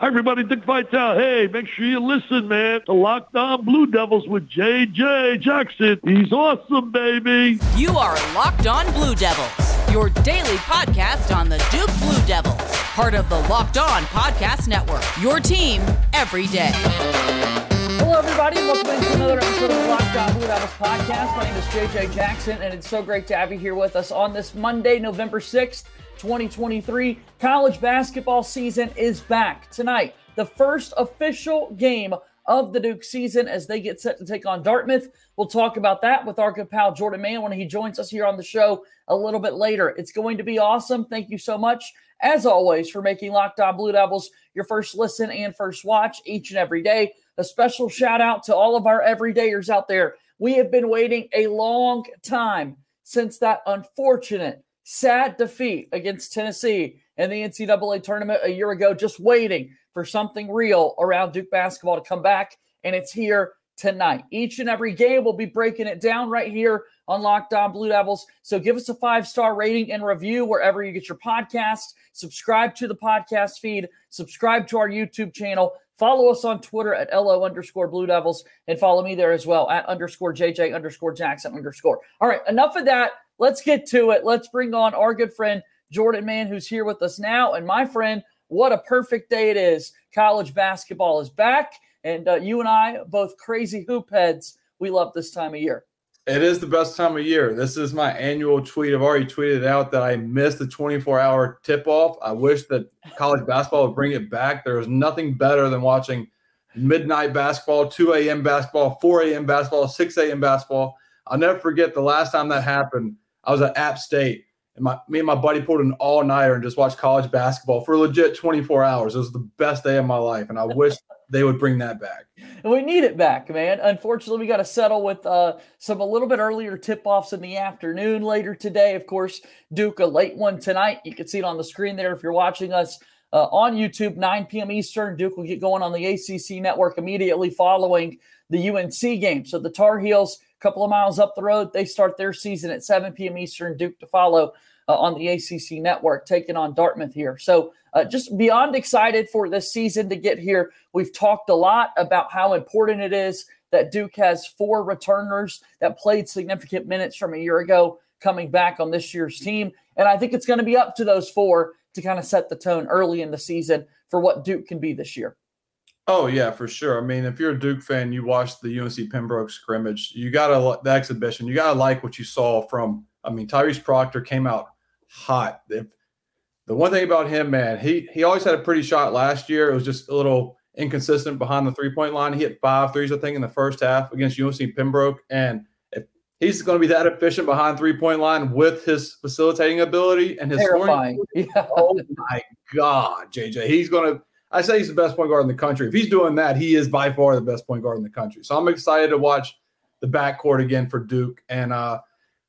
Hi, everybody. Dick Vitale. Hey, make sure you listen, man, to Locked On Blue Devils with JJ Jackson. He's awesome, baby. You are Locked On Blue Devils, your daily podcast on the Duke Blue Devils, part of the Locked On Podcast Network. Your team every day. Hello, everybody. Welcome to another episode of the Locked On Blue Devils podcast. My name is JJ Jackson, and it's so great to have you here with us on this Monday, November 6th. 2023 college basketball season is back tonight. The first official game of the Duke season as they get set to take on Dartmouth. We'll talk about that with our good pal Jordan Mann when he joins us here on the show a little bit later. It's going to be awesome. Thank you so much, as always, for making Locked On Blue Devils your first listen and first watch each and every day. A special shout out to all of our everydayers out there. We have been waiting a long time since that unfortunate sad defeat against Tennessee in the NCAA tournament a year ago, just waiting for something real around Duke basketball to come back. And it's here tonight. Each and every game, we'll be breaking it down right here on Locked On Blue Devils. So give us a five star rating and review wherever you get your podcast. Subscribe to the podcast feed, subscribe to our YouTube channel. Follow us on Twitter at LO underscore Blue Devils and follow me there as well at underscore JJ underscore Jackson underscore. All right, enough of that let's get to it. Let's bring on our good friend Jordan Mann, who's here with us now. And my friend, what a perfect day it is. College basketball is back, and uh, you and I, both crazy hoop heads, we love this time of year. It is the best time of year. This is my annual tweet. I've already tweeted out that I missed the 24 hour tip off. I wish that college basketball would bring it back. There is nothing better than watching midnight basketball, 2 a.m. basketball, 4 a.m. basketball, 6 a.m. basketball. I'll never forget the last time that happened. I was at App State, and my me and my buddy pulled an all nighter and just watched college basketball for legit 24 hours. It was the best day of my life, and I wish they would bring that back. And we need it back, man. Unfortunately, we got to settle with uh, some a little bit earlier tip offs in the afternoon later today. Of course, Duke a late one tonight. You can see it on the screen there if you're watching us. Uh, on YouTube, 9 p.m. Eastern. Duke will get going on the ACC network immediately following the UNC game. So the Tar Heels a couple of miles up the road. They start their season at 7 p.m. Eastern, Duke to follow uh, on the ACC network, taking on Dartmouth here. So uh, just beyond excited for this season to get here. We've talked a lot about how important it is that Duke has four returners that played significant minutes from a year ago coming back on this year's team. And I think it's going to be up to those four to kind of set the tone early in the season for what Duke can be this year. Oh yeah, for sure. I mean, if you're a Duke fan, you watched the UNC Pembroke scrimmage. You gotta the exhibition. You gotta like what you saw from. I mean, Tyrese Proctor came out hot. If, the one thing about him, man, he he always had a pretty shot last year. It was just a little inconsistent behind the three point line. He hit five threes, I think, in the first half against UNC Pembroke. And if he's going to be that efficient behind three point line with his facilitating ability and his Terrifying. scoring, yeah. oh my God, JJ, he's going to I say he's the best point guard in the country. If he's doing that, he is by far the best point guard in the country. So I'm excited to watch the backcourt again for Duke. And uh,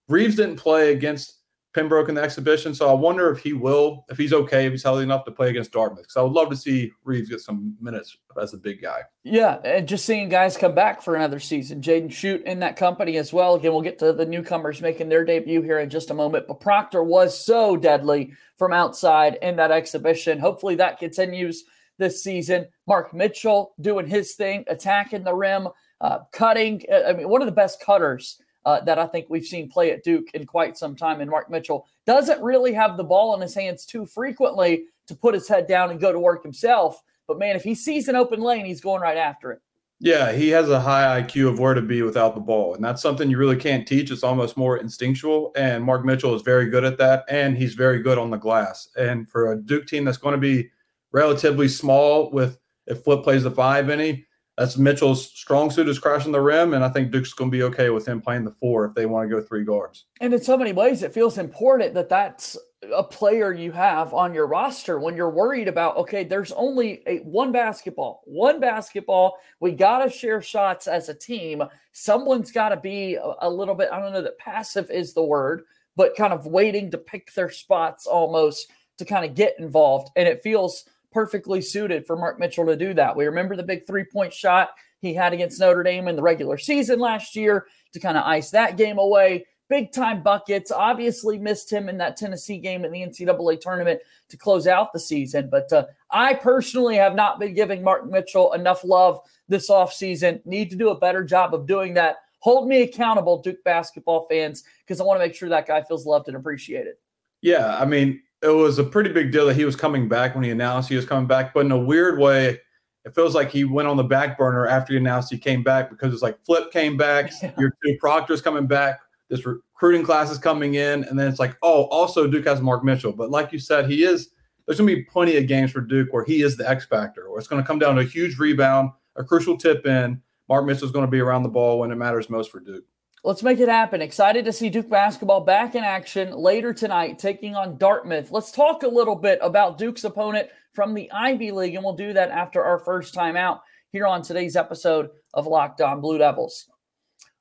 Reeves didn't play against Pembroke in the exhibition, so I wonder if he will, if he's okay, if he's healthy enough to play against Dartmouth. Because I would love to see Reeves get some minutes as a big guy. Yeah, and just seeing guys come back for another season. Jaden Schutt in that company as well. Again, we'll get to the newcomers making their debut here in just a moment. But Proctor was so deadly from outside in that exhibition. Hopefully that continues this season. Mark Mitchell doing his thing, attacking the rim, uh, cutting. Uh, I mean, one of the best cutters uh, that I think we've seen play at Duke in quite some time. And Mark Mitchell doesn't really have the ball in his hands too frequently to put his head down and go to work himself. But man, if he sees an open lane, he's going right after it. Yeah, he has a high IQ of where to be without the ball. And that's something you really can't teach. It's almost more instinctual. And Mark Mitchell is very good at that. And he's very good on the glass. And for a Duke team that's going to be relatively small with if Flip plays the five any. That's Mitchell's strong suit is crashing the rim, and I think Duke's going to be okay with him playing the four if they want to go three guards. And in so many ways, it feels important that that's a player you have on your roster when you're worried about okay, there's only a one basketball, one basketball. We got to share shots as a team. Someone's got to be a, a little bit. I don't know that passive is the word, but kind of waiting to pick their spots almost to kind of get involved, and it feels perfectly suited for Mark Mitchell to do that. We remember the big three point shot he had against Notre Dame in the regular season last year to kind of ice that game away. big time buckets. Obviously, missed him in that Tennessee game in the NCAA tournament to close out the season. But uh, I personally have not been giving Mark Mitchell enough love this offseason. Need to do a better job of doing that. Hold me accountable, Duke basketball fans, because I want to make sure that guy feels loved and appreciated. Yeah, I mean, it was a pretty big deal that he was coming back when he announced he was coming back, but in a weird way, it feels like he went on the back burner after he announced he came back because it's like Flip came back, yeah. your two Proctor's coming back, this recruiting class is coming in, and then it's like, oh, also Duke has Mark Mitchell. But like you said, he is there's gonna be plenty of games for Duke where he is the X factor, where it's gonna come down to a huge rebound, a crucial tip in. Mark Mitchell's gonna be around the ball when it matters most for Duke. Let's make it happen. Excited to see Duke basketball back in action later tonight, taking on Dartmouth. Let's talk a little bit about Duke's opponent from the Ivy League, and we'll do that after our first time out here on today's episode of Locked On Blue Devils.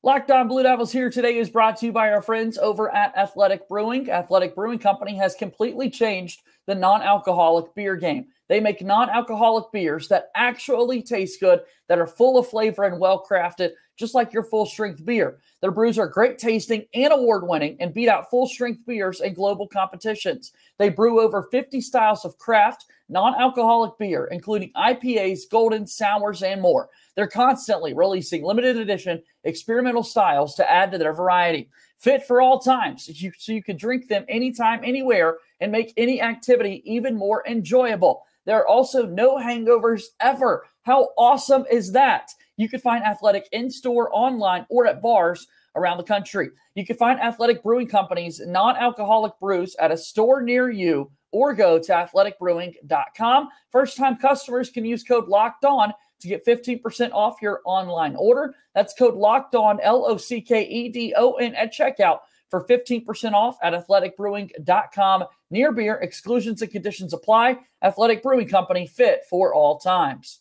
Locked On Blue Devils here today is brought to you by our friends over at Athletic Brewing. Athletic Brewing Company has completely changed the non alcoholic beer game. They make non alcoholic beers that actually taste good, that are full of flavor and well crafted just like your full strength beer. Their brews are great tasting and award winning and beat out full strength beers in global competitions. They brew over 50 styles of craft, non alcoholic beer, including IPAs, golden, sours, and more. They're constantly releasing limited edition experimental styles to add to their variety. Fit for all times, you, so you can drink them anytime, anywhere, and make any activity even more enjoyable. There are also no hangovers ever. How awesome is that? You can find Athletic in store, online, or at bars around the country. You can find Athletic Brewing Company's non alcoholic brews at a store near you or go to athleticbrewing.com. First time customers can use code locked on to get 15% off your online order. That's code locked on, L O C K E D O N at checkout for 15% off at athleticbrewing.com. Near beer, exclusions and conditions apply. Athletic Brewing Company, fit for all times.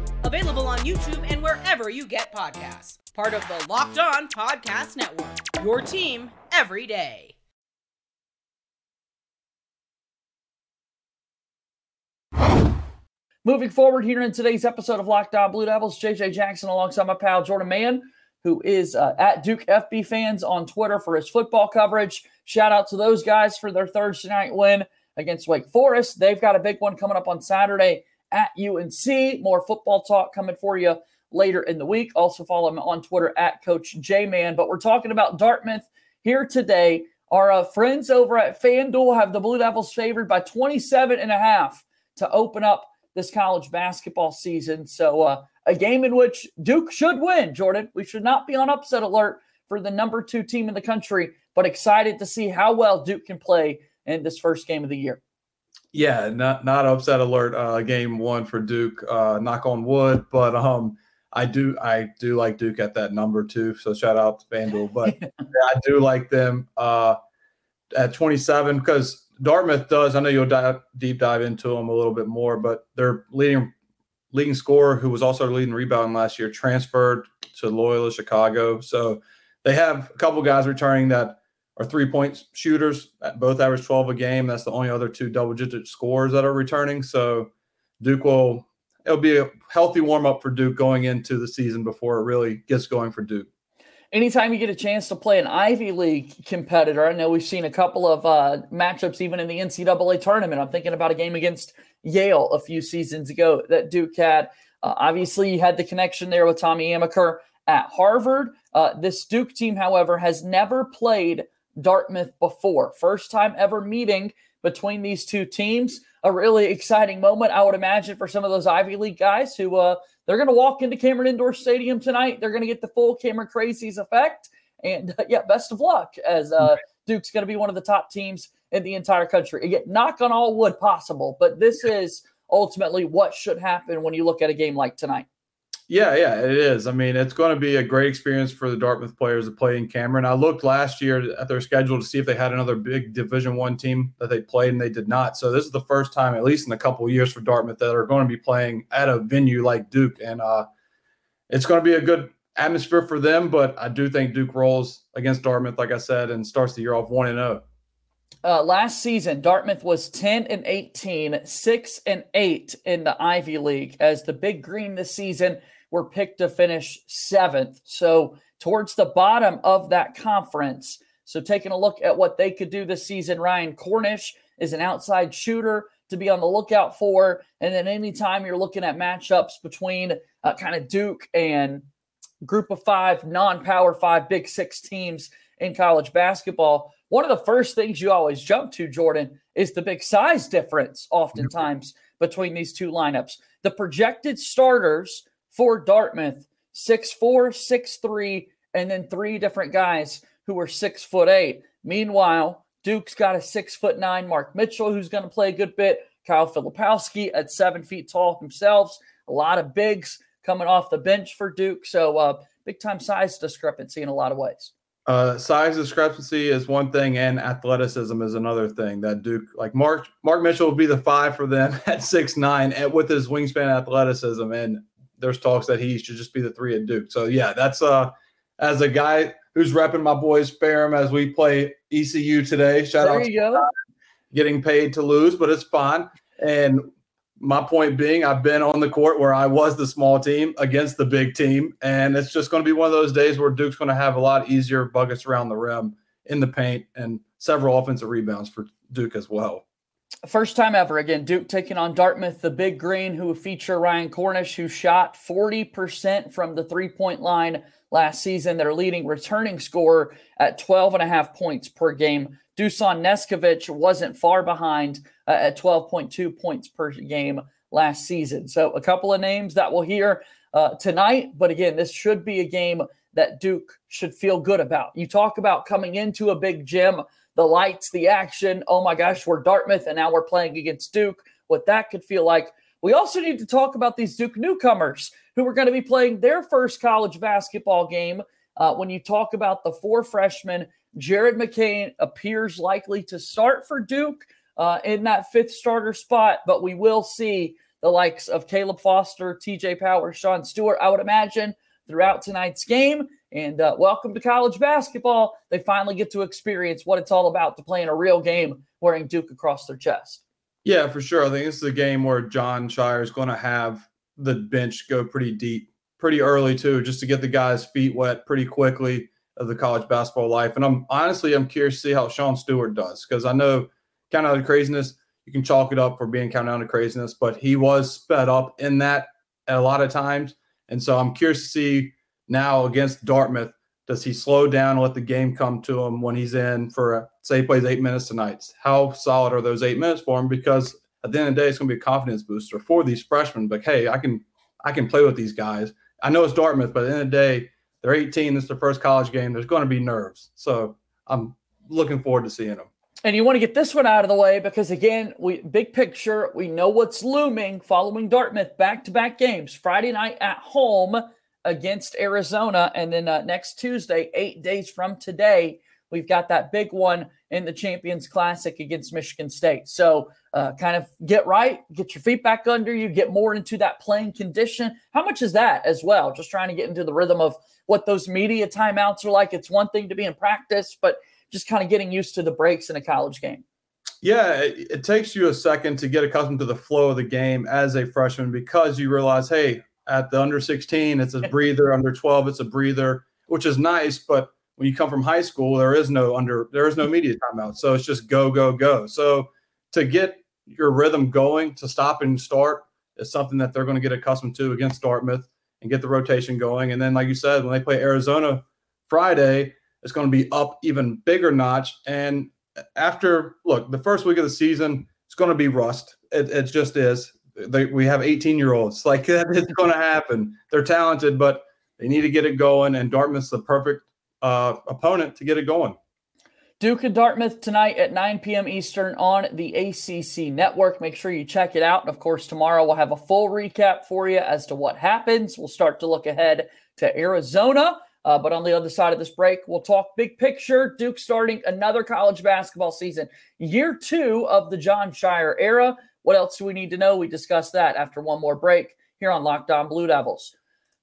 Available on YouTube and wherever you get podcasts. Part of the Locked On Podcast Network. Your team every day. Moving forward here in today's episode of Locked On Blue Devils, JJ Jackson alongside my pal Jordan Mann, who is uh, at Duke FB fans on Twitter for his football coverage. Shout out to those guys for their Thursday night win against Wake Forest. They've got a big one coming up on Saturday at UNC. More football talk coming for you later in the week. Also follow him on Twitter at Coach J Man. But we're talking about Dartmouth here today. Our uh, friends over at FanDuel have the Blue Devils favored by 27 and a half to open up this college basketball season. So uh, a game in which Duke should win, Jordan. We should not be on upset alert for the number two team in the country, but excited to see how well Duke can play in this first game of the year. Yeah, not not upset alert. Uh, game one for Duke. Uh, knock on wood, but um, I do I do like Duke at that number two. So shout out to FanDuel, but yeah, I do like them uh, at 27 because Dartmouth does. I know you'll dive, deep dive into them a little bit more, but their leading leading scorer, who was also leading rebound last year, transferred to Loyola Chicago. So they have a couple guys returning that are three point shooters. Both average 12 a game. That's the only other two double digit scores that are returning. So Duke will, it'll be a healthy warm up for Duke going into the season before it really gets going for Duke. Anytime you get a chance to play an Ivy League competitor, I know we've seen a couple of uh, matchups even in the NCAA tournament. I'm thinking about a game against Yale a few seasons ago that Duke had. Uh, obviously, you had the connection there with Tommy Amaker at Harvard. Uh, this Duke team, however, has never played Dartmouth before. First time ever meeting between these two teams. A really exciting moment, I would imagine, for some of those Ivy League guys who uh, they're going to walk into Cameron Indoor Stadium tonight. They're going to get the full Cameron Crazies effect. And uh, yeah, best of luck as uh, Duke's going to be one of the top teams in the entire country. Again, knock on all wood possible, but this is ultimately what should happen when you look at a game like tonight. Yeah, yeah, it is. I mean, it's going to be a great experience for the Dartmouth players to play in Cameron. I looked last year at their schedule to see if they had another big Division One team that they played, and they did not. So this is the first time, at least in a couple of years, for Dartmouth that are going to be playing at a venue like Duke, and uh, it's going to be a good atmosphere for them. But I do think Duke rolls against Dartmouth, like I said, and starts the year off one and zero. Uh, last season, Dartmouth was 10 and 18, 6 and 8 in the Ivy League, as the Big Green this season were picked to finish seventh. So, towards the bottom of that conference. So, taking a look at what they could do this season, Ryan Cornish is an outside shooter to be on the lookout for. And then, anytime you're looking at matchups between uh, kind of Duke and group of five, non power five, big six teams in college basketball, one of the first things you always jump to, Jordan, is the big size difference, oftentimes, between these two lineups. The projected starters for Dartmouth, six four, six three, and then three different guys who are six foot eight. Meanwhile, Duke's got a six foot nine Mark Mitchell who's going to play a good bit. Kyle Filipowski at seven feet tall himself. A lot of bigs coming off the bench for Duke. So uh, big time size discrepancy in a lot of ways. Uh, size discrepancy is one thing, and athleticism is another thing. That Duke, like Mark, Mark Mitchell will be the five for them at six nine, and with his wingspan athleticism, and there's talks that he should just be the three at Duke. So yeah, that's uh as a guy who's repping my boys Ferrum as we play ECU today. Shout there out you go. getting paid to lose, but it's fine. And my point being, I've been on the court where I was the small team against the big team, and it's just going to be one of those days where Duke's going to have a lot easier buckets around the rim in the paint and several offensive rebounds for Duke as well. First time ever. Again, Duke taking on Dartmouth, the big green, who feature Ryan Cornish, who shot 40% from the three point line last season. Their leading returning scorer at 12 and a half points per game. Dusan Neskovic wasn't far behind uh, at 12.2 points per game last season. So a couple of names that we'll hear uh, tonight. But again, this should be a game that Duke should feel good about. You talk about coming into a big gym the lights, the action. Oh my gosh, we're Dartmouth and now we're playing against Duke. What that could feel like. We also need to talk about these Duke newcomers who are going to be playing their first college basketball game. Uh, when you talk about the four freshmen, Jared McCain appears likely to start for Duke uh, in that fifth starter spot, but we will see the likes of Caleb Foster, TJ Power, Sean Stewart, I would imagine, throughout tonight's game. And uh, welcome to college basketball. They finally get to experience what it's all about to play in a real game wearing Duke across their chest. Yeah, for sure. I think this is a game where Jon Scheyer is going to have the bench go pretty deep, pretty early too, just to get the guys' feet wet pretty quickly of the college basketball life. And I'm honestly, I'm curious to see how Sean Stewart does because I know kind of the craziness, you can chalk it up for being counted down to craziness, but he was sped up in that a lot of times. And so I'm curious to see now against Dartmouth, does he slow down and let the game come to him when he's in for, say, he plays eight minutes tonight? How solid are those eight minutes for him? Because at the end of the day, it's going to be a confidence booster for these freshmen. But hey, I can I can play with these guys. I know it's Dartmouth, but at the end of the day, they're 18. This is their first college game. There's going to be nerves. So I'm looking forward to seeing them. And you want to get this one out of the way because again, we big picture, we know what's looming following Dartmouth back-to-back games. Friday night at home against Arizona. And then uh, next Tuesday, eight days from today, we've got that big one in the Champions Classic against Michigan State. So, uh, kind of get right, get your feet back under you, get more into that playing condition. How much is that as well? Just trying to get into the rhythm of what those media timeouts are like. It's one thing to be in practice, but just kind of getting used to the breaks in a college game. Yeah, it, it takes you a second to get accustomed to the flow of the game as a freshman because you realize, hey, at the under 16, it's a breather. under 12, it's a breather, which is nice. But when you come from high school, there is no under, there is no media timeout. So it's just go, go, go. So to get your rhythm going, to stop and start is something that they're going to get accustomed to against Dartmouth and get the rotation going. And then, like you said, when they play Arizona Friday, it's going to be up even bigger notch. And after look, the first week of the season, it's going to be rust. It, it just is they, we have 18 year olds. Like is going to happen. They're talented, but they need to get it going. And Dartmouth's the perfect uh, opponent to get it going. Duke and Dartmouth tonight at 9 p.m. Eastern on the ACC network. Make sure you check it out. And of course, tomorrow we'll have a full recap for you as to what happens. We'll start to look ahead to Arizona. Uh, but on the other side of this break, we'll talk big picture. Duke starting another college basketball season, year two of the Jon Scheyer era. What else do we need to know? We discuss that after one more break here on Locked On Blue Devils.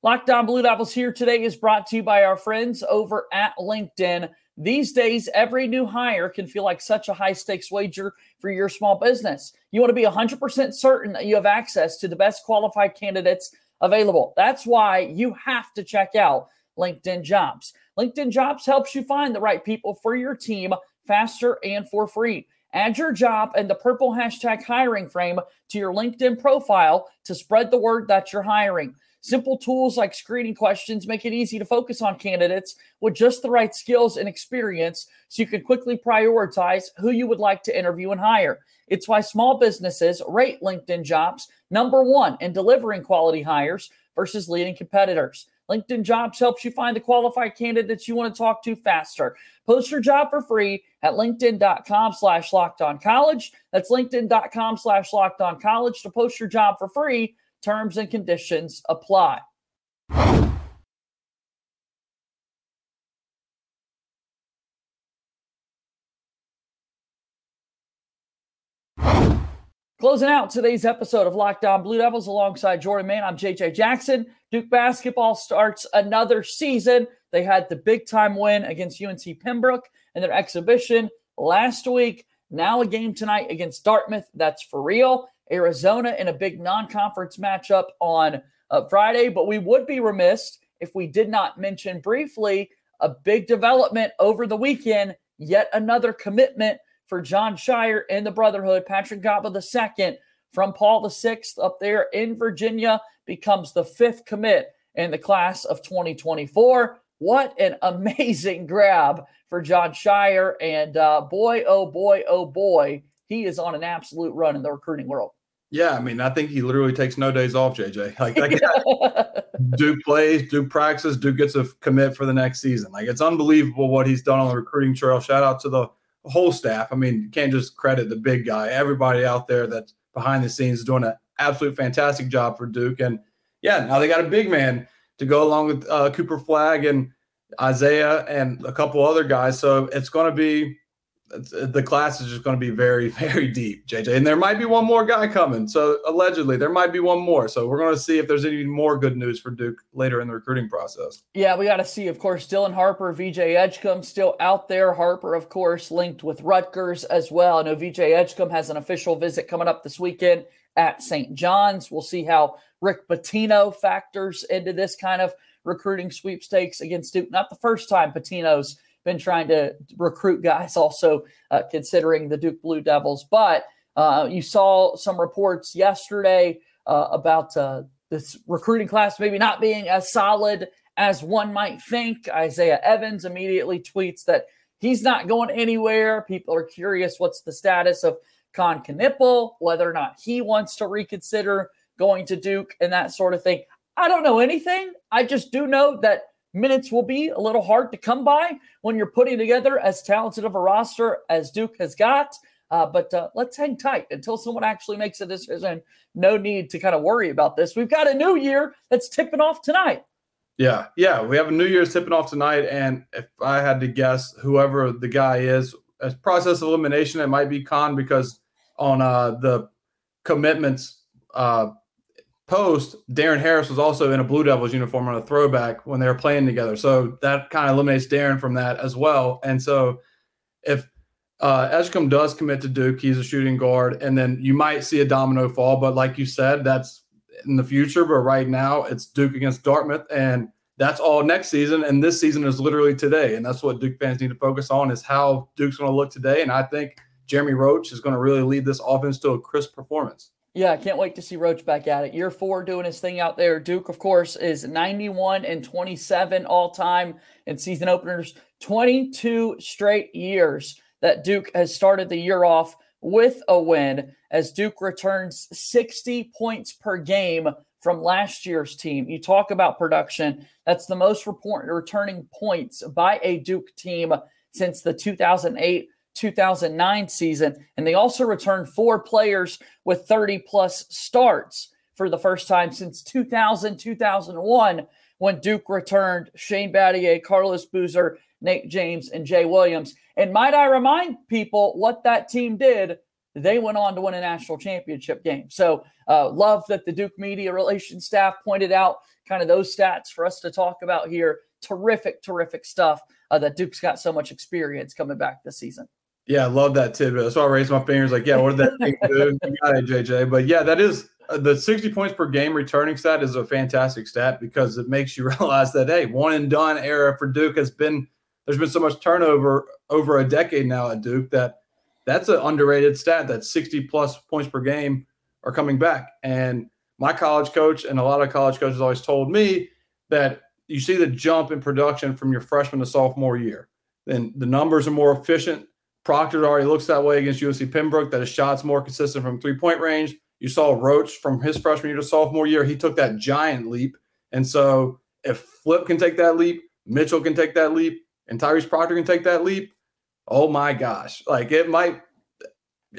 Locked On Blue Devils here today is brought to you by our friends over at LinkedIn. These days, every new hire can feel like such a high stakes wager for your small business. You want to be 100% certain that you have access to the best qualified candidates available. That's why you have to check out LinkedIn Jobs. LinkedIn Jobs helps you find the right people for your team faster and for free. Add your job and the purple hashtag hiring frame to your LinkedIn profile to spread the word that you're hiring. Simple tools like screening questions make it easy to focus on candidates with just the right skills and experience so you can quickly prioritize who you would like to interview and hire. It's why small businesses rate LinkedIn jobs number one in delivering quality hires versus leading competitors. LinkedIn Jobs helps you find the qualified candidates you want to talk to faster. Post your job for free at linkedin.com slash locked on college. That's linkedin.com slash locked on college to post your job for free Terms and conditions apply. Closing out today's episode of Locked On Blue Devils alongside Jordan Mann, I'm JJ Jackson. Duke basketball starts another season. They had the big time win against UNC Pembroke in their exhibition last week. Now a game tonight against Dartmouth. That's for real. Arizona in a big non conference matchup on uh, Friday. But we would be remiss if we did not mention briefly a big development over the weekend, yet another commitment for Jon Scheyer and the Brotherhood. Patrick Godwin II from Paul VI up there in Virginia becomes the fifth commit in the class of 2024. What an amazing grab for Jon Scheyer. And uh, boy, oh boy, oh boy, he is on an absolute run in the recruiting world. Yeah, I mean, I think he literally takes no days off, JJ. Like that Duke plays, Duke practices, Duke gets a commit for the next season. Like it's unbelievable what he's done on the recruiting trail. Shout out to the whole staff. I mean, you can't just credit the big guy. Everybody out there that's behind the scenes is doing an absolute fantastic job for Duke. And yeah, now they got a big man to go along with uh, Cooper Flagg and Isaiah and a couple other guys. So it's going to be Uh, the class is just going to be very, very deep, JJ. And there might be one more guy coming. So allegedly, there might be one more. So we're going to see if there's any more good news for Duke later in the recruiting process. Yeah, we got to see. Of course, Dylan Harper, VJ Edgecombe still out there. Harper, of course, linked with Rutgers as well. I know VJ Edgecombe has an official visit coming up this weekend at St. John's. We'll see how Rick Pitino factors into this kind of recruiting sweepstakes against Duke. Not the first time Pitino's been trying to recruit guys, also uh, considering the Duke Blue Devils. But uh, you saw some reports yesterday uh, about uh, this recruiting class maybe not being as solid as one might think. Isaiah Evans immediately tweets that he's not going anywhere. People are curious what's the status of Kon Knueppel, whether or not he wants to reconsider going to Duke and that sort of thing. I don't know anything. I just do know that minutes will be a little hard to come by when you're putting together as talented of a roster as Duke has got. Uh, but uh, let's hang tight until someone actually makes a decision. No need to kind of worry about this. We've got a new year that's tipping off tonight. Yeah, yeah, we have a New Year's tipping off tonight, and if I had to guess, whoever the guy is, as process of elimination, it might be Kon because on uh, the commitments uh, post, Darren Harris was also in a Blue Devils uniform on a throwback when they were playing together. So that kind of eliminates Darren from that as well. And so if uh, Edgecombe does commit to Duke, he's a shooting guard, and then you might see a domino fall. But like you said, that's in the future. But right now, it's Duke against Dartmouth, and that's all next season. And this season is literally today, and that's what Duke fans need to focus on: is how Duke's going to look today. And I think Jeremy Roach is going to really lead this offense to a crisp performance. Yeah, I can't wait to see Roach back at it. Year four doing his thing out there. Duke, of course, is 91 and 27 all time in season openers. 22 straight years that Duke has started the year off with a win as Duke returns 60 points per game from last year's team. You talk about production. That's the most returning points by a Duke team since the 2008 2009 season. And they also returned four players with 30 plus starts for the first time since 2000 2001 when Duke returned Shane Battier, Carlos Boozer, Nate James, and Jay Williams. And might I remind people what that team did? They went on to win a national championship game. So, uh, love that the Duke media relations staff pointed out kind of those stats for us to talk about here. Terrific, terrific stuff uh, that Duke's got so much experience coming back this season. Yeah, I love that tidbit. That's why I raised my fingers. Like, yeah, what did that do? You got it, JJ. But yeah, that is uh, the 60 points per game returning stat is a fantastic stat because it makes you realize that hey, one and done era for Duke has been there's been so much turnover over a decade now at Duke that that's an underrated stat that 60 plus points per game are coming back. And my college coach and a lot of college coaches always told me that you see the jump in production from your freshman to sophomore year. Then the numbers are more efficient. Proctor already looks that way against USC Pembroke, that his shot's more consistent from three point range. You saw Roach from his freshman year to sophomore year, he took that giant leap. And so if Flip can take that leap, Mitchell can take that leap, and Tyrese Proctor can take that leap, oh my gosh. Like it might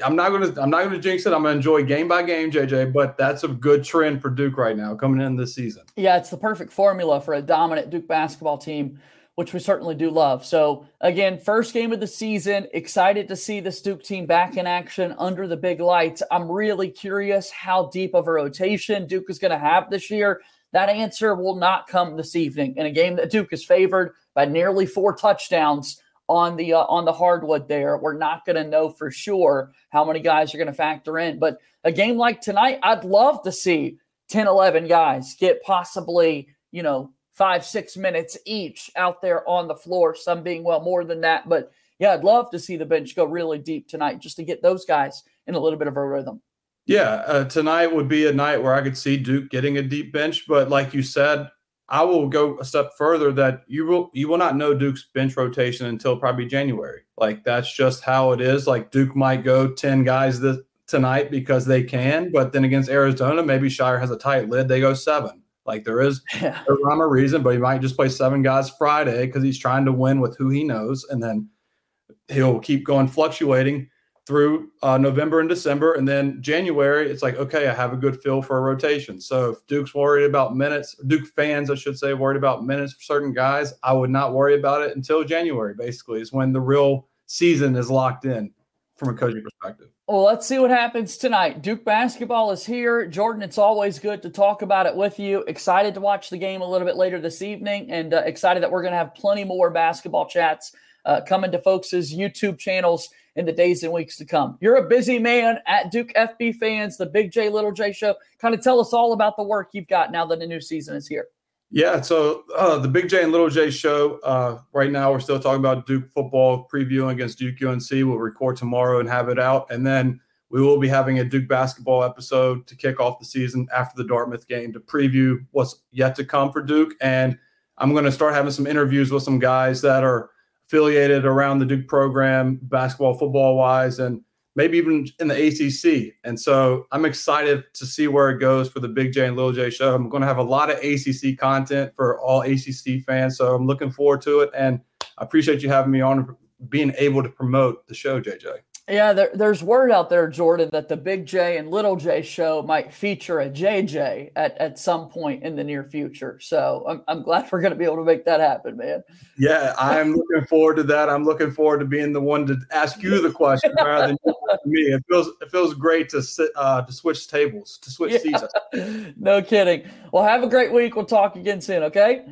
I'm not gonna I'm not gonna jinx it. I'm gonna enjoy game by game, JJ, but that's a good trend for Duke right now coming in this season. Yeah, it's the perfect formula for a dominant Duke basketball team, which we certainly do love. So again, first game of the season, excited to see the Duke team back in action under the big lights. I'm really curious how deep of a rotation Duke is gonna have this year. That answer will not come this evening in a game that Duke is favored by nearly four touchdowns on the uh, on the hardwood there. We're not going to know for sure how many guys are going to factor in, but a game like tonight, I'd love to see 10 11 guys get possibly, you know, 5 6 minutes each out there on the floor, some being well more than that, but yeah, I'd love to see the bench go really deep tonight just to get those guys in a little bit of a rhythm. Yeah, uh, tonight would be a night where I could see Duke getting a deep bench, but like you said, I will go a step further that you will you will not know Duke's bench rotation until probably January. Like that's just how it is. Like Duke might go 10 guys this tonight because they can, but then against Arizona, maybe Scheyer has a tight lid, they go seven. Like there is yeah. a rhyme or reason, but he might just play seven guys Friday because he's trying to win with who he knows, and then he'll keep going fluctuating through uh, November and December. And then January, it's like, okay, I have a good feel for a rotation. So if Duke's worried about minutes, Duke fans, I should say, worried about minutes for certain guys, I would not worry about it until January, basically, is when the real season is locked in from a coaching perspective. Well, let's see what happens tonight. Duke basketball is here. Jordan, it's always good to talk about it with you. Excited to watch the game a little bit later this evening and uh, excited that we're going to have plenty more basketball chats uh, coming to folks' YouTube channels in the days and weeks to come. You're a busy man at Duke FB fans, the Big J Little J show. Kind of tell us all about the work you've got now that the new season is here. Yeah, so uh, the Big J and Little J show. Uh, right now, we're still talking about Duke football previewing against Duke UNC. We'll record tomorrow and have it out, and then we will be having a Duke basketball episode to kick off the season after the Dartmouth game to preview what's yet to come for Duke. And I'm going to start having some interviews with some guys that are affiliated around the Duke program, basketball, football wise, and maybe even in the ACC. And so I'm excited to see where it goes for the Big J and Little J show. I'm going to have a lot of ACC content for all ACC fans. So I'm looking forward to it. And I appreciate you having me on, being able to promote the show, JJ. Yeah, there, there's word out there, Jordan, that the Big J and Little J show might feature a JJ at, at some point in the near future. So I'm, I'm glad we're going to be able to make that happen, man. Yeah, I'm looking forward to that. I'm looking forward to being the one to ask you the question rather than me. It feels it feels great to sit uh, to switch tables, to switch yeah. seats. no kidding. Well, have a great week. We'll talk again soon. Okay.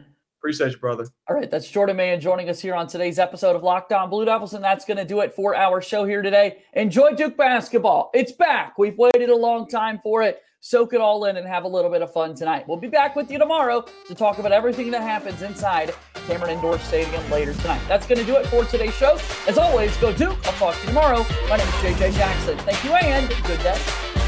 Appreciate you, brother. All right, that's Jordan Mann joining us here on today's episode of Locked On Blue Devils, and that's going to do it for our show here today. Enjoy Duke basketball. It's back. We've waited a long time for it. Soak it all in and have a little bit of fun tonight. We'll be back with you tomorrow to talk about everything that happens inside Cameron Indoor Stadium later tonight. That's going to do it for today's show. As always, go Duke. I'll talk to you tomorrow. My name is JJ Jackson. Thank you and good day.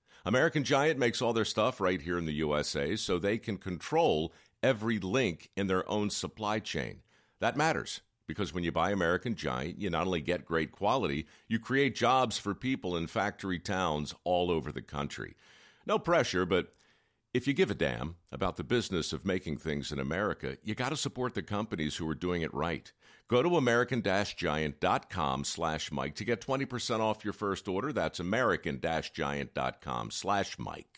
American Giant makes all their stuff right here in the USA so they can control every link in their own supply chain. That matters because when you buy American Giant, you not only get great quality, you create jobs for people in factory towns all over the country. No pressure, but if you give a damn about the business of making things in America, you got to support the companies who are doing it right. Go to american-giant.com slash Mike to get 20% off your first order. That's american-giant.com slash Mike.